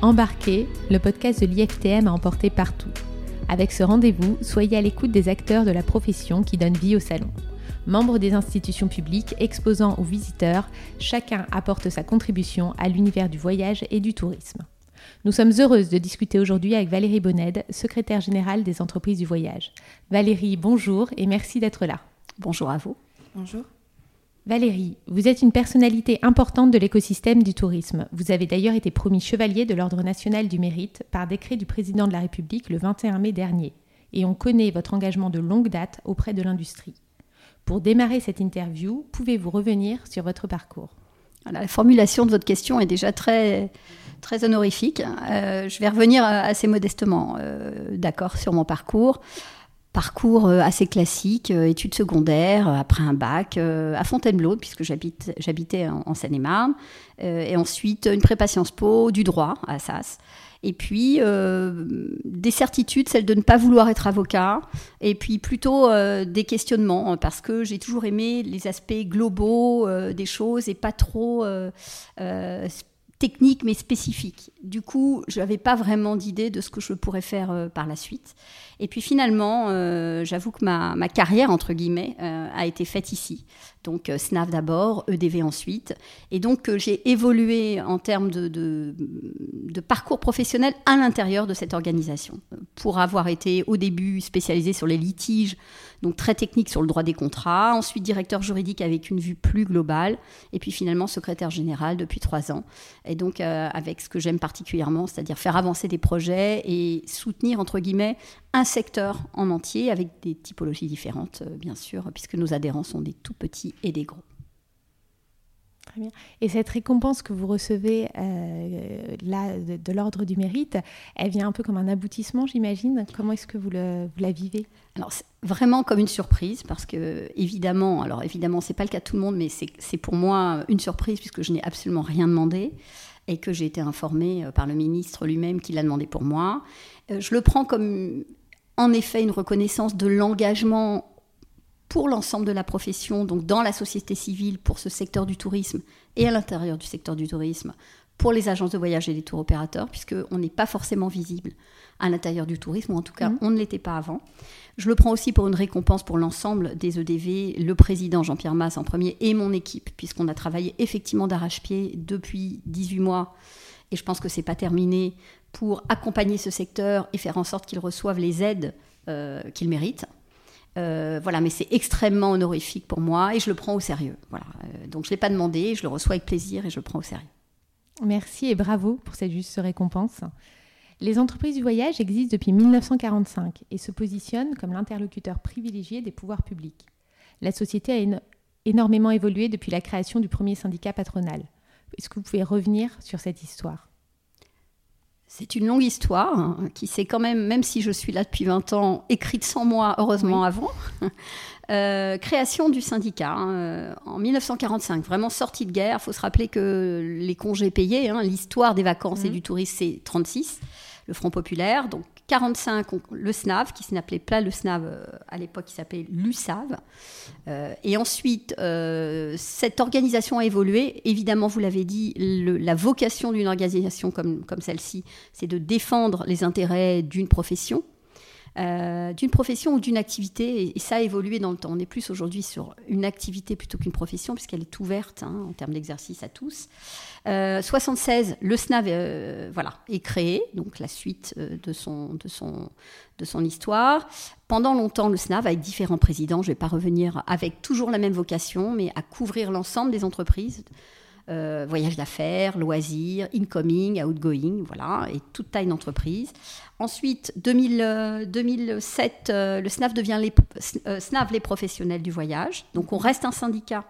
Embarqué, le podcast de l'IFTM a emporté partout. Avec ce rendez-vous, soyez à l'écoute des acteurs de la profession qui donnent vie au salon. Membres des institutions publiques, exposants ou visiteurs, chacun apporte sa contribution à l'univers du voyage et du tourisme. Nous sommes heureuses de discuter aujourd'hui avec Valérie Bonned, secrétaire générale des entreprises du voyage. Valérie, bonjour et merci d'être là. Bonjour à vous. Bonjour. Valérie, vous êtes une personnalité importante de l'écosystème du tourisme. Vous avez d'ailleurs été promis chevalier de l'Ordre national du mérite par décret du président de la République le 21 mai dernier. Et on connaît votre engagement de longue date auprès de l'industrie. Pour démarrer cette interview, pouvez-vous revenir sur votre parcours? La formulation de votre question est déjà très, honorifique. Euh, je vais revenir assez modestement, euh, d'accord, sur mon parcours parcours euh, assez classique, euh, études secondaires, euh, après un bac à Fontainebleau, puisque j'habitais en, Seine-et-Marne, et ensuite une prépa Sciences Po, du droit à Assas. Et puis des certitudes, celle de ne pas vouloir être avocat, et puis plutôt des questionnements, parce que j'ai toujours aimé les aspects globaux des choses et pas trop techniques mais spécifiques. Du coup, je n'avais pas vraiment d'idée de ce que je pourrais faire par la suite. Et puis finalement, euh, j'avoue que ma, carrière, entre guillemets, euh, a été faite ici. Donc euh, SNAV d'abord, EDV ensuite. Et donc j'ai évolué en termes de, parcours professionnel à l'intérieur de cette organisation. Pour avoir été au début spécialisé sur les litiges, donc très technique sur le droit des contrats, ensuite directeur juridique avec une vue plus globale, et puis finalement secrétaire général depuis trois ans. Et donc avec ce que j'aime particulièrement, c'est-à-dire faire avancer des projets et soutenir, entre guillemets, un secteur en entier avec des typologies différentes, euh, bien sûr, puisque nos adhérents sont des tout petits et des gros. Très bien. Et cette récompense que vous recevez euh, là de, l'ordre du mérite, elle vient un peu comme un aboutissement, j'imagine. Comment est-ce que vous, le, la vivez? Alors c'est vraiment comme une surprise parce que évidemment, alors évidemment c'est pas le cas de tout le monde, mais c'est pour moi une surprise puisque je n'ai absolument rien demandé et que j'ai été informée euh, par le ministre lui-même qui l'a demandé pour moi. Je le prends comme en effet une reconnaissance de l'engagement pour l'ensemble de la profession, donc dans la société civile, pour ce secteur du tourisme et à l'intérieur du secteur du tourisme, pour les agences de voyage et les tours opérateurs, puisqu'on n'est pas forcément visible à l'intérieur du tourisme, ou en tout cas mmh. on ne l'était pas avant. Je le prends aussi pour une récompense pour l'ensemble des EDV, le président Jean-Pierre Masse en premier et mon équipe, puisqu'on a travaillé effectivement d'arrache-pied depuis 18 mois et je pense que c'est pas terminé pour accompagner ce secteur et faire en sorte qu'il reçoive les aides euh, qu'il mérite. Euh, voilà, mais c'est extrêmement honorifique pour moi et je le prends au sérieux. Voilà. Euh, donc je ne l'ai pas demandé, je le reçois avec plaisir et je le prends au sérieux. Merci et bravo pour cette juste récompense. Les entreprises du voyage existent depuis 1945 et se positionnent comme l'interlocuteur privilégié des pouvoirs publics. La société a énormément évolué depuis la création du premier syndicat patronal. Est-ce que vous pouvez revenir sur cette histoire? C'est une longue histoire hein, qui s'est quand même, même si je suis là depuis 20 ans, écrite sans moi, heureusement avant. Euh, création du syndicat hein, euh, en 1945, vraiment sortie de guerre. Il faut se rappeler que les congés payés, hein, l'histoire des vacances et mmh. du tourisme, c'est 36, le Front populaire. Donc 45, le SNAV, qui s'appelait pas le SNAV euh, à l'époque, qui s'appelait l'USAV. Euh, et ensuite, euh, cette organisation a évolué. Évidemment, vous l'avez dit, la vocation d'une organisation comme, comme celle-ci, c'est de défendre les intérêts d'une profession. Euh, d'une profession ou d'une activité, et, ça a évolué dans le temps. On est plus aujourd'hui sur une activité plutôt qu'une profession, puisqu'elle est ouverte hein, en termes d'exercice à tous. Euh, 76, le SNAV euh, voilà, est créé, donc la suite euh, de, son, de, son, de son histoire. Pendant longtemps, le SNAV, avec différents présidents, je ne vais pas revenir avec toujours la même vocation, mais à couvrir l'ensemble des entreprises. Euh, voyage d'affaires, loisirs, incoming, outgoing, voilà, et toute taille d'entreprise. Ensuite, 2007, euh, euh, le SNAV devient les, SNAV, les professionnels du voyage. Donc on reste un syndicat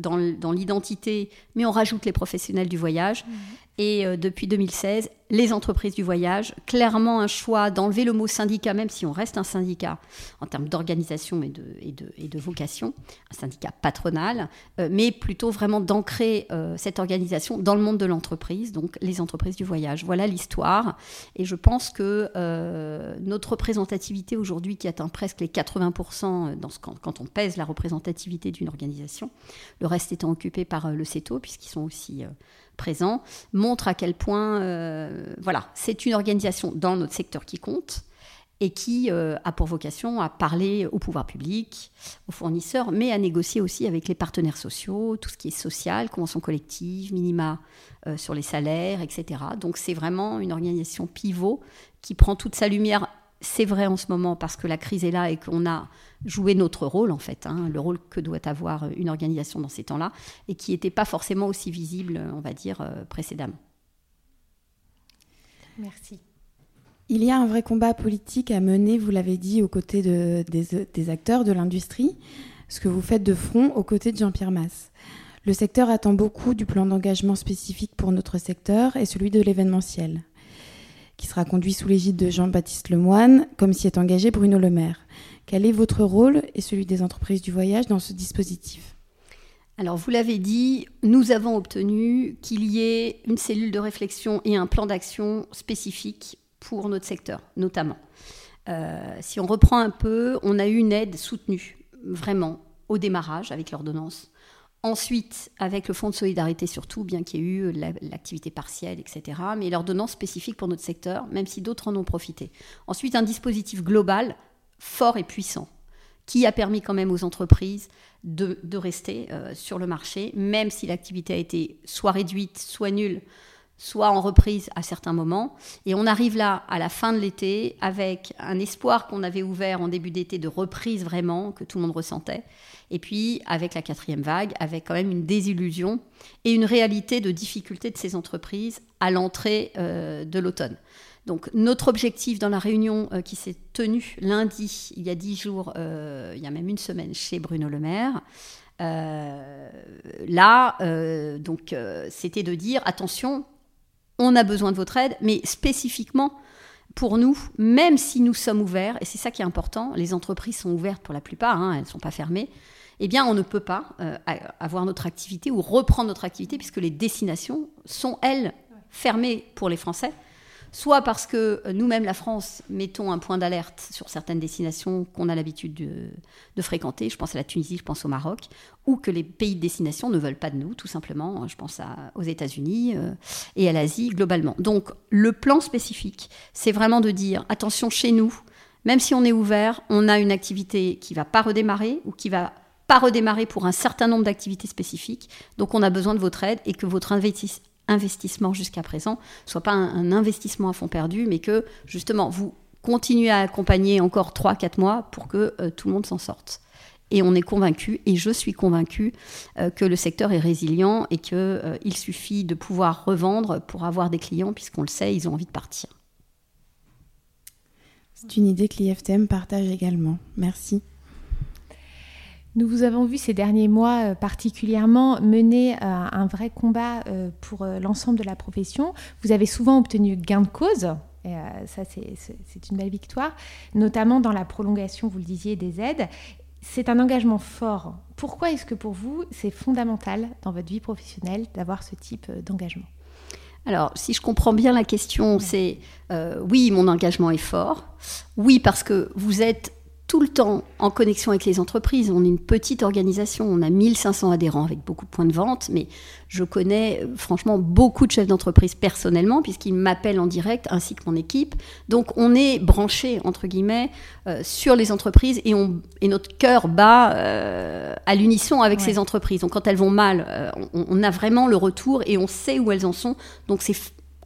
dans, l'identité, mais on rajoute les professionnels du voyage. Mmh. Et euh, depuis 2016, les entreprises du voyage, clairement un choix d'enlever le mot syndicat, même si on reste un syndicat en termes d'organisation et de, et, et de, vocation, un syndicat patronal, euh, mais plutôt vraiment d'ancrer euh, cette organisation dans le monde de l'entreprise, donc les entreprises du voyage. Voilà l'histoire. Et je pense que notre représentativité aujourd'hui, qui atteint presque les 80% dans ce, quand, on pèse la représentativité d'une organisation, le reste étant occupé par le CETO, puisqu'ils sont aussi présent, montre à quel point, euh, voilà, c'est une organisation dans notre secteur qui compte et qui euh, a pour vocation à parler au pouvoir public, aux fournisseurs, mais à négocier aussi avec les partenaires sociaux, tout ce qui est social, convention collective, minima euh, sur les salaires, etc. Donc c'est vraiment une organisation pivot qui prend toute sa lumière. C'est vrai en ce moment parce que la crise est là et qu'on a joué notre rôle en fait, hein, le rôle que doit avoir une organisation dans ces temps-là, et qui n'était pas forcément aussi visible, on va dire, euh, précédemment. Merci. Il y a un vrai combat politique à mener, vous l'avez dit, aux côtés des, acteurs de l'industrie, ce que vous faites de front aux côtés de Jean-Pierre Masse. Le secteur attend beaucoup du plan d'engagement spécifique pour notre secteur et celui de l'événementiel, qui sera conduit sous l'égide de Jean-Baptiste Lemoine, comme s'y est engagé Bruno Le Maire. Quel est votre rôle et celui des entreprises du voyage dans ce dispositif? Alors, vous l'avez dit, nous avons obtenu qu'il y ait une cellule de réflexion et un plan d'action spécifique pour notre secteur, notamment. Euh, si on reprend un peu, on a eu une aide soutenue, vraiment, au démarrage avec l'ordonnance. Ensuite, avec le Fonds de solidarité surtout, bien qu'il y ait eu l'activité partielle, etc. Mais l'ordonnance spécifique pour notre secteur, même si d'autres en ont profité. Ensuite, un dispositif global, fort et puissant, qui a permis quand même aux entreprises de, rester euh, sur le marché, même si l'activité a été soit réduite, soit nulle soit en reprise à certains moments. Et on arrive là à la fin de l'été avec un espoir qu'on avait ouvert en début d'été de reprise vraiment, que tout le monde ressentait. Et puis avec la quatrième vague, avec quand même une désillusion et une réalité de difficulté de ces entreprises à l'entrée euh, de l'automne. Donc notre objectif dans la réunion euh, qui s'est tenue lundi, il y a dix jours, euh, il y a même une semaine chez Bruno Le Maire, là, donc c'était de dire attention, on a besoin de votre aide, mais spécifiquement pour nous, même si nous sommes ouverts, et c'est ça qui est important, les entreprises sont ouvertes pour la plupart, hein, elles ne sont pas fermées, eh bien on ne peut pas euh, avoir notre activité ou reprendre notre activité puisque les destinations sont, elles, fermées pour les Français soit parce que nous-mêmes, la France, mettons un point d'alerte sur certaines destinations qu'on a l'habitude de, fréquenter, je pense à la Tunisie, je pense au Maroc, ou que les pays de destination ne veulent pas de nous, tout simplement, je pense aux États-Unis euh, et à l'Asie globalement. Donc le plan spécifique, c'est vraiment de dire, attention chez nous, même si on est ouvert, on a une activité qui va pas redémarrer ou qui va pas redémarrer pour un certain nombre d'activités spécifiques. Donc on a besoin de votre aide et que votre investissement jusqu'à présent soit pas un, investissement à fond perdu, mais que justement vous continuez à accompagner encore 3-4 mois pour que euh, tout le monde s'en sorte. Et on est convaincu, et je suis convaincu, euh, que le secteur est résilient et qu'il euh, suffit de pouvoir revendre pour avoir des clients, puisqu'on le sait, ils ont envie de partir. C'est une idée que l'IFTM partage également. Merci. Nous vous avons vu ces derniers mois euh, particulièrement mener euh, un vrai combat euh, pour l'ensemble de la profession. Vous avez souvent obtenu gain de cause. Et ça, c'est une belle victoire, notamment dans la prolongation, vous le disiez, des aides. C'est un engagement fort. Pourquoi est-ce que pour vous, c'est fondamental dans votre vie professionnelle d'avoir ce type d'engagement? Alors, si je comprends bien la question, c'est oui, mon engagement est fort. Oui, parce que vous êtes tout le temps en connexion avec les entreprises. On est une petite organisation, on a 1500 adhérents avec beaucoup de points de vente, mais je connais euh, franchement beaucoup de chefs d'entreprise personnellement, puisqu'ils m'appellent en direct, ainsi que mon équipe. Donc on est branché, entre guillemets, euh, sur les entreprises et, on, et notre cœur bat euh, à l'unisson avec ces entreprises. Donc quand elles vont mal, on, on a vraiment le retour et on sait où elles en sont. Donc c'est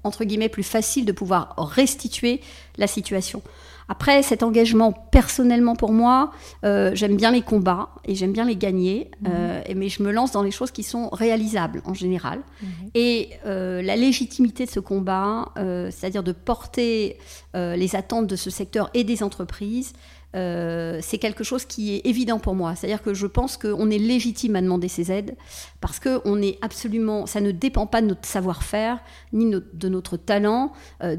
entre guillemets plus facile de pouvoir restituer la situation. Après, cet engagement, personnellement pour moi, euh, j'aime bien les combats et j'aime bien les gagner, mhm. euh, mais je me lance dans les choses qui sont réalisables en général. Mhm. Et euh, la légitimité de ce combat, c'est-à-dire de porter les attentes de ce secteur et des entreprises, euh, c'est quelque chose qui est évident pour moi. C'est-à-dire que je pense qu'on est légitime à demander ces aides parce que on est absolument, ça ne dépend pas de notre savoir-faire ni de notre talent euh,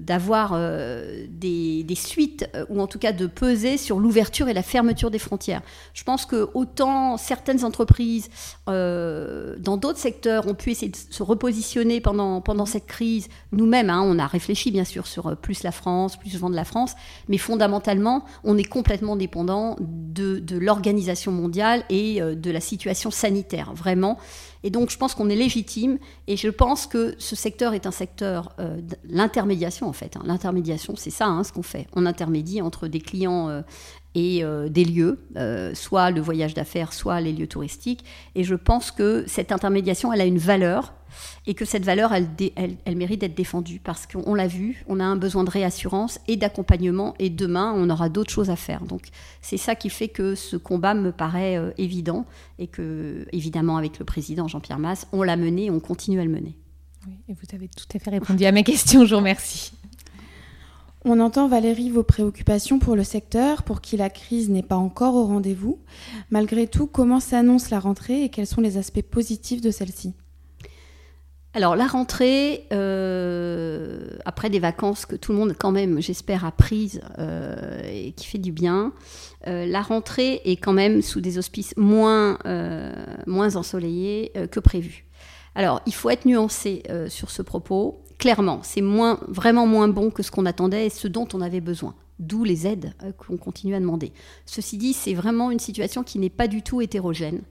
d'avoir euh, des, suites ou en tout cas de peser sur l'ouverture et la fermeture des frontières. Je pense que autant certaines entreprises dans d'autres secteurs ont pu essayer de se repositionner pendant, pendant cette crise, nous-mêmes, hein, on a réfléchi bien sûr sur plus la France, plus vendre la France, mais fondamentalement, on est complètement dépendant de, l'organisation mondiale et euh, de la situation sanitaire, vraiment. Et donc, je pense qu'on est légitime. Et je pense que ce secteur est un secteur, euh, l'intermédiation en fait. Hein. L'intermédiation, c'est ça hein, ce qu'on fait. On intermédie entre des clients euh, et des lieux, soit le voyage d'affaires, soit les lieux touristiques. Et je pense que cette intermédiation, elle a une valeur et que cette valeur, elle, elle, mérite d'être défendue parce qu'on l'a vu, on a un besoin de réassurance et d'accompagnement et demain, on aura d'autres choses à faire. Donc c'est ça qui fait que ce combat me paraît euh, évident et que, évidemment, avec le président Jean-Pierre Masse, on l'a mené et on continue à le mener. Oui, et vous avez tout à fait répondu à mes questions, je vous remercie. On entend Valérie vos préoccupations pour le secteur, pour qui la crise n'est pas encore au rendez-vous. Malgré tout, comment s'annonce la rentrée et quels sont les aspects positifs de celle-ci? Alors la rentrée, euh, après des vacances que tout le monde quand même, j'espère, a prises euh, et qui fait du bien, euh, la rentrée est quand même sous des auspices moins, moins ensoleillés que prévu. Alors il faut être nuancé sur ce propos. Clairement, c'est vraiment moins bon que ce qu'on attendait et ce dont on avait besoin. D'où les aides qu'on continue à demander. Ceci dit, c'est vraiment une situation qui n'est pas du tout hétérogène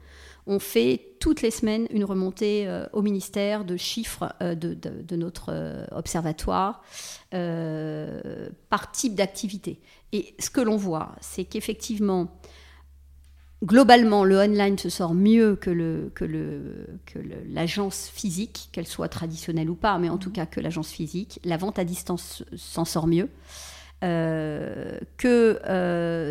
on fait toutes les semaines une remontée euh, au ministère de chiffres euh, de, notre euh, observatoire par type d'activité. Et ce que l'on voit, c'est qu'effectivement, globalement, le online se sort mieux que, l'agence physique, qu'elle soit traditionnelle ou pas, mais en tout cas que l'agence physique. La vente à distance s'en sort mieux. que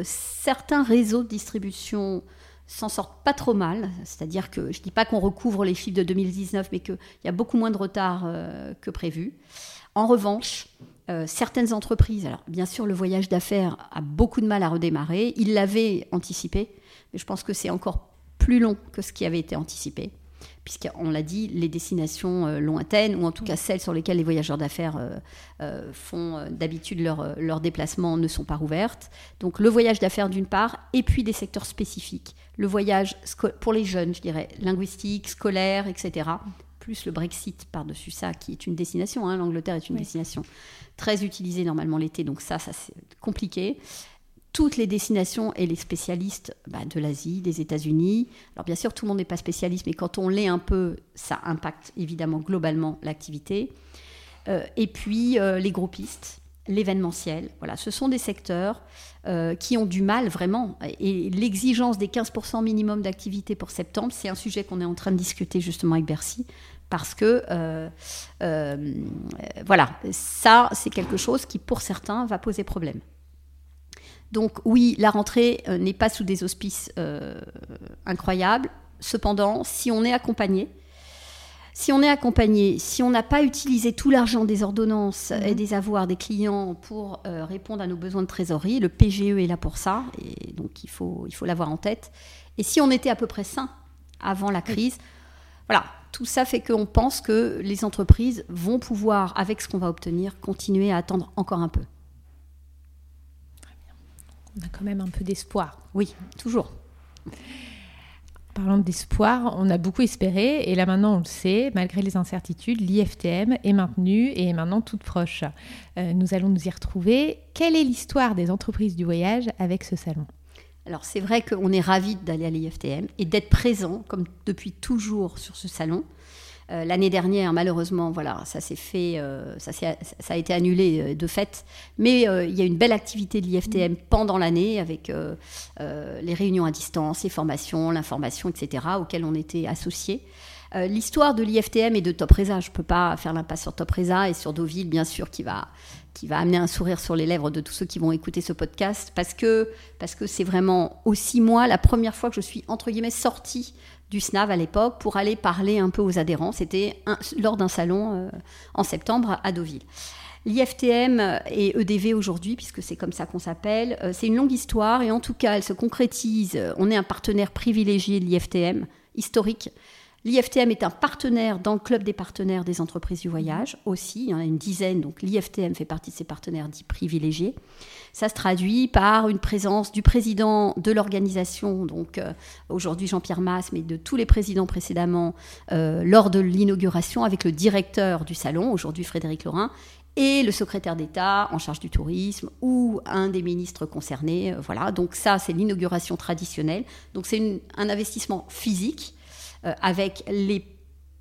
certains réseaux de distribution s'en sortent pas trop mal. C'est-à-dire que je ne dis pas qu'on recouvre les chiffres de 2019, mais qu'il y a beaucoup moins de retard euh, que prévu. En revanche, euh, certaines entreprises, alors bien sûr le voyage d'affaires a beaucoup de mal à redémarrer, ils l'avaient anticipé, mais je pense que c'est encore plus long que ce qui avait été anticipé puisqu'on l'a dit, les destinations euh, lointaines, ou en tout cas celles sur lesquelles les voyageurs d'affaires euh, euh, font d'habitude leurs leur déplacements, ne sont pas rouvertes. Donc le voyage d'affaires d'une part, et puis des secteurs spécifiques. Le voyage pour les jeunes, je dirais, linguistique, scolaire, etc. Plus le Brexit par-dessus ça, qui est une destination. Hein, L'Angleterre est une destination très utilisée normalement l'été, donc ça, ça c'est compliqué toutes les destinations et les spécialistes bah, de l'Asie, des États-Unis. Alors bien sûr, tout le monde n'est pas spécialiste, mais quand on l'est un peu, ça impacte évidemment globalement l'activité. Euh, et puis euh, les groupistes, l'événementiel. Voilà, ce sont des secteurs euh, qui ont du mal vraiment. Et l'exigence des 15% minimum d'activité pour septembre, c'est un sujet qu'on est en train de discuter justement avec Bercy. Parce que, voilà, ça, c'est quelque chose qui, pour certains, va poser problème. Donc oui, la rentrée euh, n'est pas sous des auspices euh, incroyables. Cependant, si on est accompagné, si on est accompagné, si on n'a pas utilisé tout l'argent des ordonnances et mhm. des avoirs des clients pour euh, répondre à nos besoins de trésorerie, le PGE est là pour ça, et donc il faut il faut l'avoir en tête. Et si on était à peu près sain avant la crise, voilà, tout ça fait qu'on pense que les entreprises vont pouvoir, avec ce qu'on va obtenir, continuer à attendre encore un peu on a quand même un peu d'espoir. Oui, toujours. Parlant d'espoir, on a beaucoup espéré et là maintenant on le sait, malgré les incertitudes, l'IFTM est maintenue et est maintenant toute proche. Euh, nous allons nous y retrouver. Quelle est l'histoire des entreprises du voyage avec ce salon? Alors c'est vrai qu'on est ravis d'aller à l'IFTM et d'être présent comme depuis toujours sur ce salon. Euh, l'année dernière, malheureusement, voilà, ça s'est fait, euh, ça, a été annulé euh, de fait. Mais il y a une belle activité de l'IFTM pendant l'année avec les réunions à distance, les formations, l'information, etc., auxquelles on était associés. L'histoire de l'IFTM et de Topresa, je ne peux pas faire l'impasse sur Topresa et sur Deauville, bien sûr, qui va, qui va amener un sourire sur les lèvres de tous ceux qui vont écouter ce podcast, parce que parce que c'est vraiment aussi moi la première fois que je suis entre guillemets sortie du SNAV à l'époque pour aller parler un peu aux adhérents. C'était lors d'un salon euh, en septembre à Deauville. L'IFTM et EDV aujourd'hui, puisque c'est comme ça qu'on s'appelle, euh, c'est une longue histoire et en tout cas, elle se concrétise. On est un partenaire privilégié de l'IFTM, historique, L'IFTM est un partenaire dans le club des partenaires des entreprises du voyage aussi. Il y en a une dizaine, donc l'IFTM fait partie de ces partenaires dits privilégiés. Ça se traduit par une présence du président de l'organisation, donc euh, aujourd'hui Jean-Pierre Masse, mais de tous les présidents précédemment, euh, lors de l'inauguration avec le directeur du salon, aujourd'hui Frédéric Laurin, et le secrétaire d'État en charge du tourisme ou un des ministres concernés. Euh, voilà, donc ça, c'est l'inauguration traditionnelle. Donc c'est un investissement physique avec les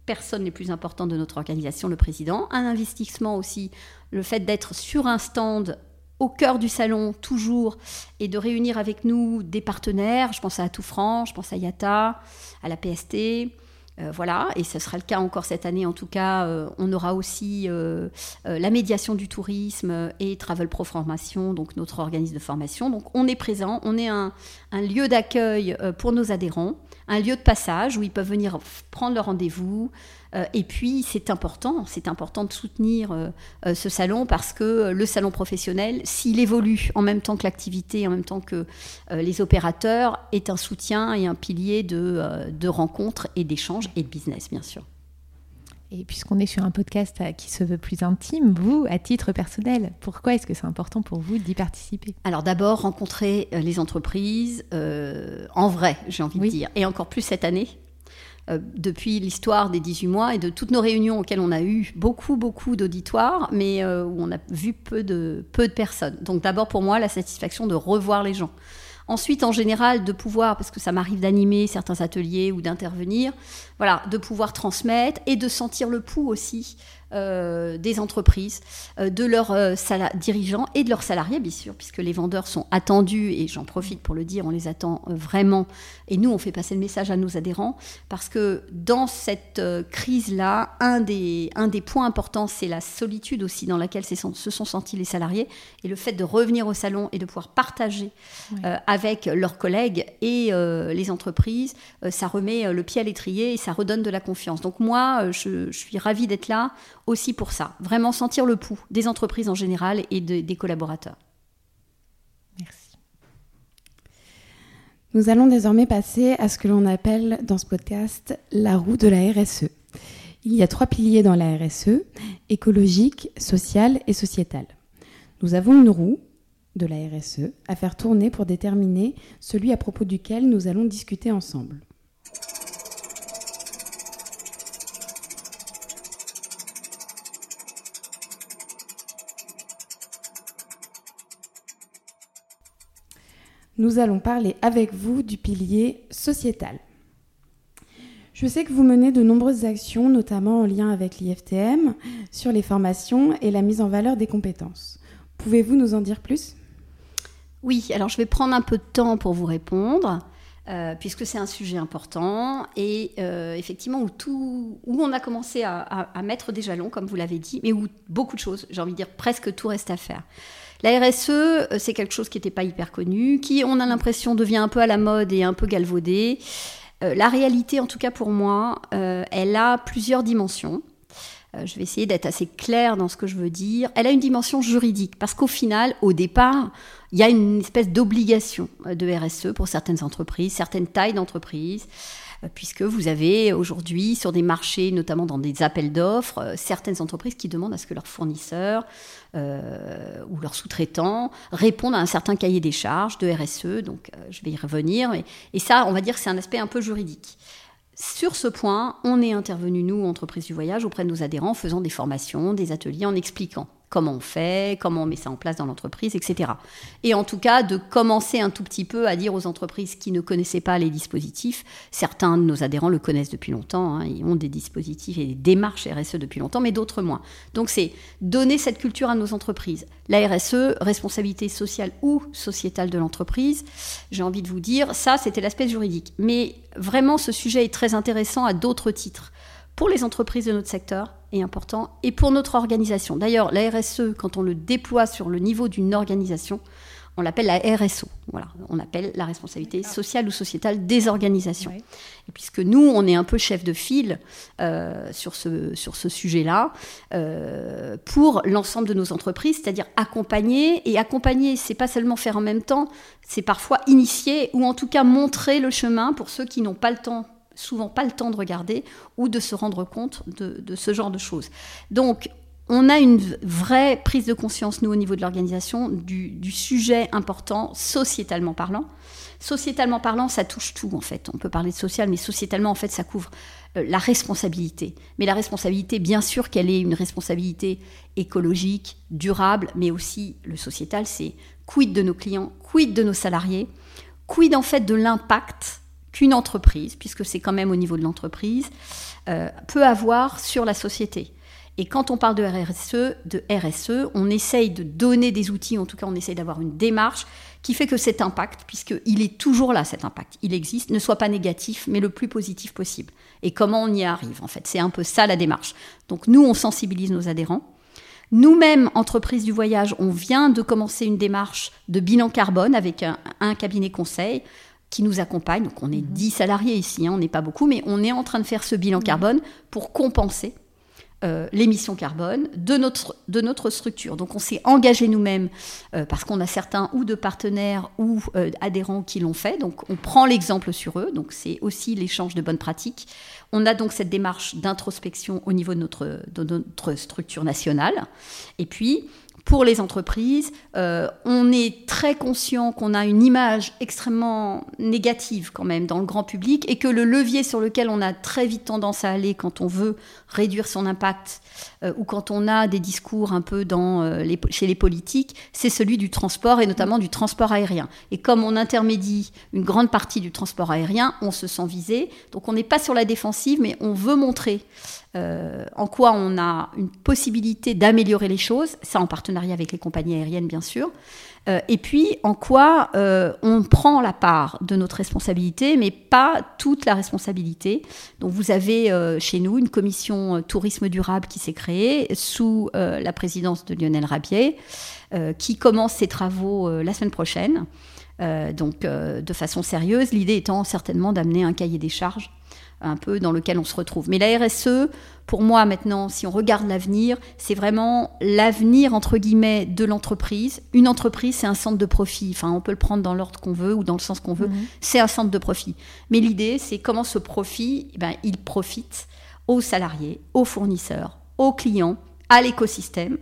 personnes les plus importantes de notre organisation, le président. Un investissement aussi, le fait d'être sur un stand au cœur du salon toujours et de réunir avec nous des partenaires. Je pense à Tout France, je pense à Yata, à la PST, euh, voilà, et ce sera le cas encore cette année. En tout cas, euh, on aura aussi euh, la médiation du tourisme et Travel Pro Formation, donc notre organisme de formation. Donc on est présent, on est un lieu d'accueil pour nos adhérents un lieu de passage où ils peuvent venir prendre leur rendez-vous. Euh, et puis, c'est important, c'est de soutenir euh, euh, ce salon parce que le salon professionnel, s'il évolue en même temps que l'activité, en même temps que les opérateurs, est un soutien et un pilier de, de rencontres et d'échanges et de business, bien sûr. Et puisqu'on est sur un podcast euh, qui se veut plus intime, vous, à titre personnel, pourquoi est-ce que c'est important pour vous d'y participer? Alors d'abord, rencontrer euh, les entreprises euh, en vrai, j'ai envie de dire, et encore plus cette année. depuis l'histoire des 18 mois et de toutes nos réunions auxquelles on a eu beaucoup, beaucoup d'auditoires, mais où on a vu peu de, peu de personnes. Donc d'abord pour moi, la satisfaction de revoir les gens. Ensuite, en général, de pouvoir, parce que ça m'arrive d'animer certains ateliers ou d'intervenir, voilà, de pouvoir transmettre et de sentir le pouls aussi euh, des entreprises, euh, de leurs euh, dirigeants et de leurs salariés, bien sûr, puisque les vendeurs sont attendus, et j'en profite pour le dire, on les attend vraiment. Et nous, on fait passer le message à nos adhérents, parce que dans cette crise-là, un des, un des points importants, c'est la solitude aussi dans laquelle se sont sentis les salariés, et le fait de revenir au salon et de pouvoir partager avec leurs collègues et les entreprises, ça remet le pied à l'étrier et ça redonne de la confiance. Donc moi, je, je suis ravie d'être là aussi pour ça. Vraiment sentir le pouls des entreprises en général et des collaborateurs. Merci. Nous allons désormais passer à ce que l'on appelle dans ce podcast la roue de la RSE. Il y a trois piliers dans la RSE, écologique, social et sociétal. Nous avons une roue de la RSE à faire tourner pour déterminer celui à propos duquel nous allons discuter ensemble. Nous allons parler avec vous du pilier sociétal. Je sais que vous menez de nombreuses actions, notamment en lien avec l'IFTM, sur les formations et la mise en valeur des compétences. Pouvez-vous nous en dire plus? Oui, alors je vais prendre un peu de temps pour vous répondre. Euh, puisque c'est un sujet important et euh, effectivement où, on a commencé à mettre des jalons, comme vous l'avez dit, mais où beaucoup de choses, j'ai envie de dire presque tout reste à faire. La RSE, euh, c'est quelque chose qui n'était pas hyper connu, qui, on a l'impression, devient un peu à la mode et un peu galvaudé. Euh, la réalité, en tout cas pour moi, euh, elle a plusieurs dimensions. je vais essayer d'être assez claire dans ce que je veux dire. Elle a une dimension juridique, parce qu'au final, au départ, il y a une espèce d'obligation de RSE pour certaines entreprises, certaines tailles d'entreprises puisque vous avez aujourd'hui sur des marchés, notamment dans des appels d'offres, certaines entreprises qui demandent à ce que leurs fournisseurs euh, ou leurs sous-traitants répondent à un certain cahier des charges de RSE. Donc, euh, je vais y revenir. et ça, on va dire que c'est un aspect un peu juridique. Sur ce point, on est intervenu, nous, entreprises du voyage, auprès de nos adhérents, en faisant des formations, des ateliers, en expliquant comment on fait, comment on met ça en place dans l'entreprise, etc. Et en tout cas, de commencer un tout petit peu à dire aux entreprises qui ne connaissaient pas les dispositifs, certains de nos adhérents le connaissent depuis longtemps, hein, ils ont des dispositifs et des démarches RSE depuis longtemps, mais d'autres moins. Donc c'est donner cette culture à nos entreprises. La RSE, responsabilité sociale ou sociétale de l'entreprise, j'ai envie de vous dire, ça c'était l'aspect juridique. Mais vraiment, ce sujet est très intéressant à d'autres titres pour les entreprises de notre secteur est important et pour notre organisation. D'ailleurs, la RSE, quand on le déploie sur le niveau d'une organisation, on l'appelle la RSO. Voilà, on appelle la responsabilité sociale ou sociétale des organisations. Et puisque nous, on est un peu chef de file euh, sur ce, sur ce sujet-là, euh, pour l'ensemble de nos entreprises, c'est-à-dire accompagner. Et accompagner, c'est pas seulement faire en même temps, c'est parfois initier ou en tout cas montrer le chemin pour ceux qui n'ont pas le temps souvent pas le temps de regarder ou de se rendre compte de, ce genre de choses. Donc, on a une vraie prise de conscience, nous, au niveau de l'organisation, du, sujet important, sociétalement parlant. Sociétalement parlant, ça touche tout, en fait. On peut parler de social, mais sociétalement, en fait, ça couvre euh, la responsabilité. Mais la responsabilité, bien sûr qu'elle est une responsabilité écologique, durable, mais aussi le sociétal, c'est quid de nos clients, quid de nos salariés, quid en fait de l'impact qu'une entreprise, puisque c'est quand même au niveau de l'entreprise, euh, peut avoir sur la société. Et quand on parle de RSE, de RSE, on essaye de donner des outils, en tout cas on essaye d'avoir une démarche qui fait que cet impact, puisqu'il est toujours là cet impact, il existe, ne soit pas négatif, mais le plus positif possible. Et comment on y arrive en fait? C'est un peu ça la démarche. Donc nous, on sensibilise nos adhérents. Nous-mêmes, entreprise du voyage, on vient de commencer une démarche de bilan carbone avec un, cabinet conseil qui nous accompagne. Donc on est 10 mhm. salariés ici, hein, on n'est pas beaucoup, mais on est en train de faire ce bilan carbone pour compenser euh, l'émission carbone de notre, de notre structure. Donc on s'est engagé nous-mêmes euh, parce qu'on a certains ou de partenaires ou euh, adhérents qui l'ont fait. Donc on prend l'exemple sur eux. Donc c'est aussi l'échange de bonnes pratiques. On a donc cette démarche d'introspection au niveau de notre, de notre structure nationale. Et puis pour les entreprises. Euh, on est très conscient qu'on a une image extrêmement négative quand même dans le grand public et que le levier sur lequel on a très vite tendance à aller quand on veut réduire son impact euh, ou quand on a des discours un peu dans, euh, les, chez les politiques, c'est celui du transport et notamment du transport aérien. Et comme on intermédie une grande partie du transport aérien, on se sent visé. Donc on n'est pas sur la défensive, mais on veut montrer euh, en quoi on a une possibilité d'améliorer les choses, ça en partenariat avec les compagnies aériennes bien sûr, euh, et puis en quoi euh, on prend la part de notre responsabilité, mais pas toute la responsabilité. Donc vous avez chez nous une commission tourisme durable qui s'est créée sous la présidence de Lionel Rabier, qui commence ses travaux la semaine prochaine. donc de façon sérieuse, l'idée étant certainement d'amener un cahier des charges un peu dans lequel on se retrouve. Mais la RSE, pour moi maintenant, si on regarde l'avenir, c'est vraiment l'avenir entre guillemets de l'entreprise. Une entreprise, c'est un centre de profit. Enfin, on peut le prendre dans l'ordre qu'on veut ou dans le sens qu'on veut. Mhm. C'est un centre de profit. Mais l'idée, c'est comment ce profit, eh ben, il profite aux salariés, aux fournisseurs, aux clients, à l'écosystème.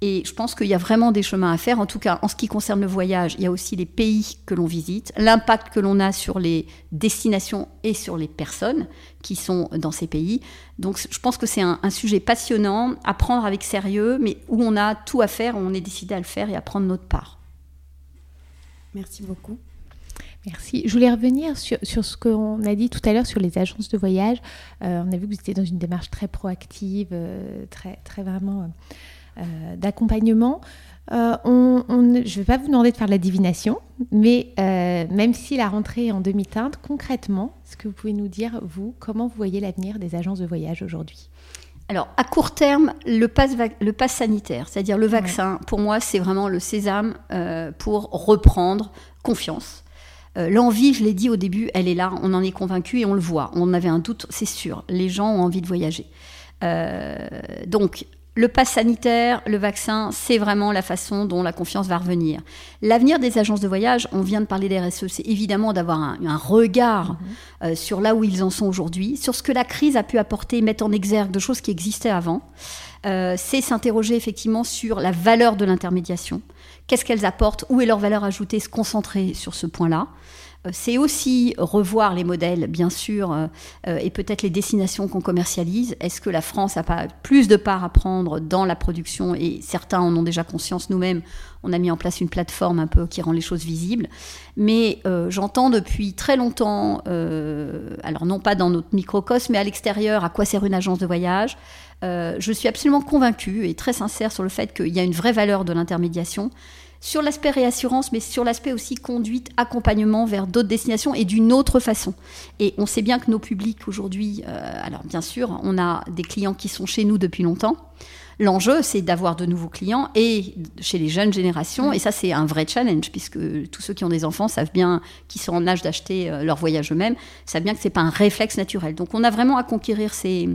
Et je pense qu'il y a vraiment des chemins à faire. En tout cas, en ce qui concerne le voyage, il y a aussi les pays que l'on visite, l'impact que l'on a sur les destinations et sur les personnes qui sont dans ces pays. Donc je pense que c'est un, sujet passionnant à prendre avec sérieux, mais où on a tout à faire, on est décidé à le faire et à prendre notre part. Merci beaucoup. Merci. Je voulais revenir sur, ce qu'on a dit tout à l'heure sur les agences de voyage. Euh, on a vu que vous étiez dans une démarche très proactive, euh, très, très vraiment... Euh, d'accompagnement. Euh, on, je ne vais pas vous demander de faire de la divination, mais euh, même si la rentrée est en demi-teinte, concrètement, est-ce que vous pouvez nous dire, vous, comment vous voyez l'avenir des agences de voyage aujourd'hui? Alors, à court terme, le pass, le pass sanitaire, c'est-à-dire le vaccin, pour moi, c'est vraiment le sésame pour reprendre confiance. L'envie, je l'ai dit au début, elle est là, on en est convaincu et on le voit. On avait un doute, c'est sûr. Les gens ont envie de voyager. donc, le pass sanitaire, le vaccin, c'est vraiment la façon dont la confiance va revenir. L'avenir des agences de voyage, on vient de parler des RSE, c'est évidemment d'avoir un, regard mhm. euh, sur là où ils en sont aujourd'hui, sur ce que la crise a pu apporter, mettre en exergue de choses qui existaient avant. Euh, c'est s'interroger effectivement sur la valeur de l'intermédiation. Qu'est-ce qu'elles apportent? Où est leur valeur ajoutée? Se concentrer sur ce point-là. Euh, c'est aussi revoir les modèles, bien sûr, euh, euh, et peut-être les destinations qu'on commercialise. Est-ce que la France a pas plus de part à prendre dans la production Et certains en ont déjà conscience nous-mêmes. On a mis en place une plateforme un peu qui rend les choses visibles. Mais j'entends depuis très longtemps, alors non pas dans notre microcosme, mais à l'extérieur, à quoi sert une agence de voyage je suis absolument convaincue et très sincère sur le fait qu'il y a une vraie valeur de l'intermédiation sur l'aspect réassurance, mais sur l'aspect aussi conduite, accompagnement vers d'autres destinations et d'une autre façon. Et on sait bien que nos publics aujourd'hui, euh, alors bien sûr, on a des clients qui sont chez nous depuis longtemps. L'enjeu, c'est d'avoir de nouveaux clients et chez les jeunes générations. Et ça, c'est un vrai challenge, puisque tous ceux qui ont des enfants savent bien, qui sont en âge d'acheter euh, leur voyage eux-mêmes, savent bien que ce n'est pas un réflexe naturel. Donc on a vraiment à conquérir ces,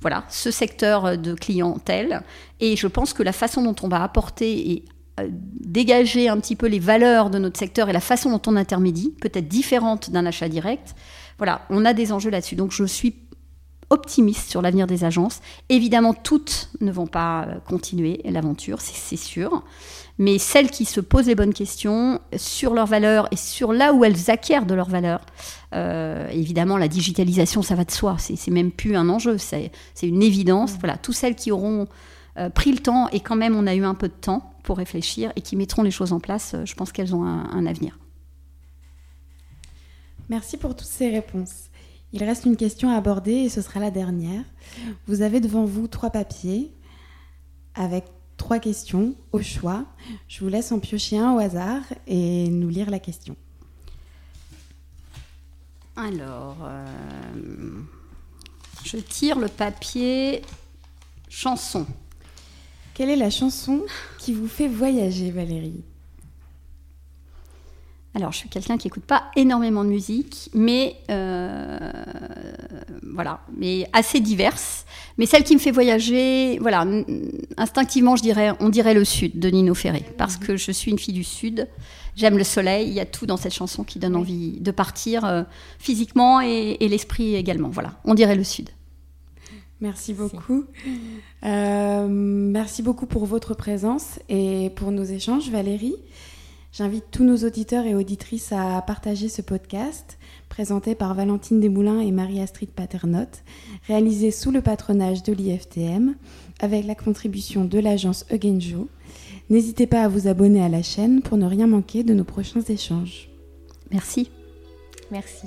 voilà, ce secteur de clientèle. Et je pense que la façon dont on va apporter et dégager un petit peu les valeurs de notre secteur et la façon dont on intermédie, peut-être différente d'un achat direct. Voilà, on a des enjeux là-dessus. Donc je suis optimiste sur l'avenir des agences. Évidemment, toutes ne vont pas continuer l'aventure, c'est sûr. Mais celles qui se posent les bonnes questions sur leurs valeurs et sur là où elles acquièrent de leurs valeurs, évidemment, la digitalisation, ça va de soi. C'est même plus un enjeu, c'est une évidence. Mmh. Voilà, toutes celles qui auront pris le temps et quand même on a eu un peu de temps pour réfléchir et qui mettront les choses en place, je pense qu'elles ont un avenir. Merci pour toutes ces réponses. Il reste une question à aborder et ce sera la dernière. Vous avez devant vous trois papiers avec trois questions au choix. Je vous laisse en piocher un au hasard et nous lire la question. Alors, euh, je tire le papier chanson. Quelle est la chanson qui vous fait voyager, Valérie? Alors, je suis quelqu'un qui n'écoute pas énormément de musique, mais euh, voilà, mais assez diverse. Mais celle qui me fait voyager, voilà, instinctivement, je dirais, on dirait le Sud de Nino Ferré, parce que je suis une fille du Sud. J'aime le soleil. Il y a tout dans cette chanson qui donne envie de partir euh, physiquement et, l'esprit également. Voilà, on dirait le Sud. Merci beaucoup. Euh, merci beaucoup pour votre présence et pour nos échanges, Valérie. J'invite tous nos auditeurs et auditrices à partager ce podcast présenté par Valentine Desmoulins et Marie-Astrid Paternotte, réalisé sous le patronage de l'IFTM avec la contribution de l'agence Eugenjo. N'hésitez pas à vous abonner à la chaîne pour ne rien manquer de nos prochains échanges. Merci. Merci.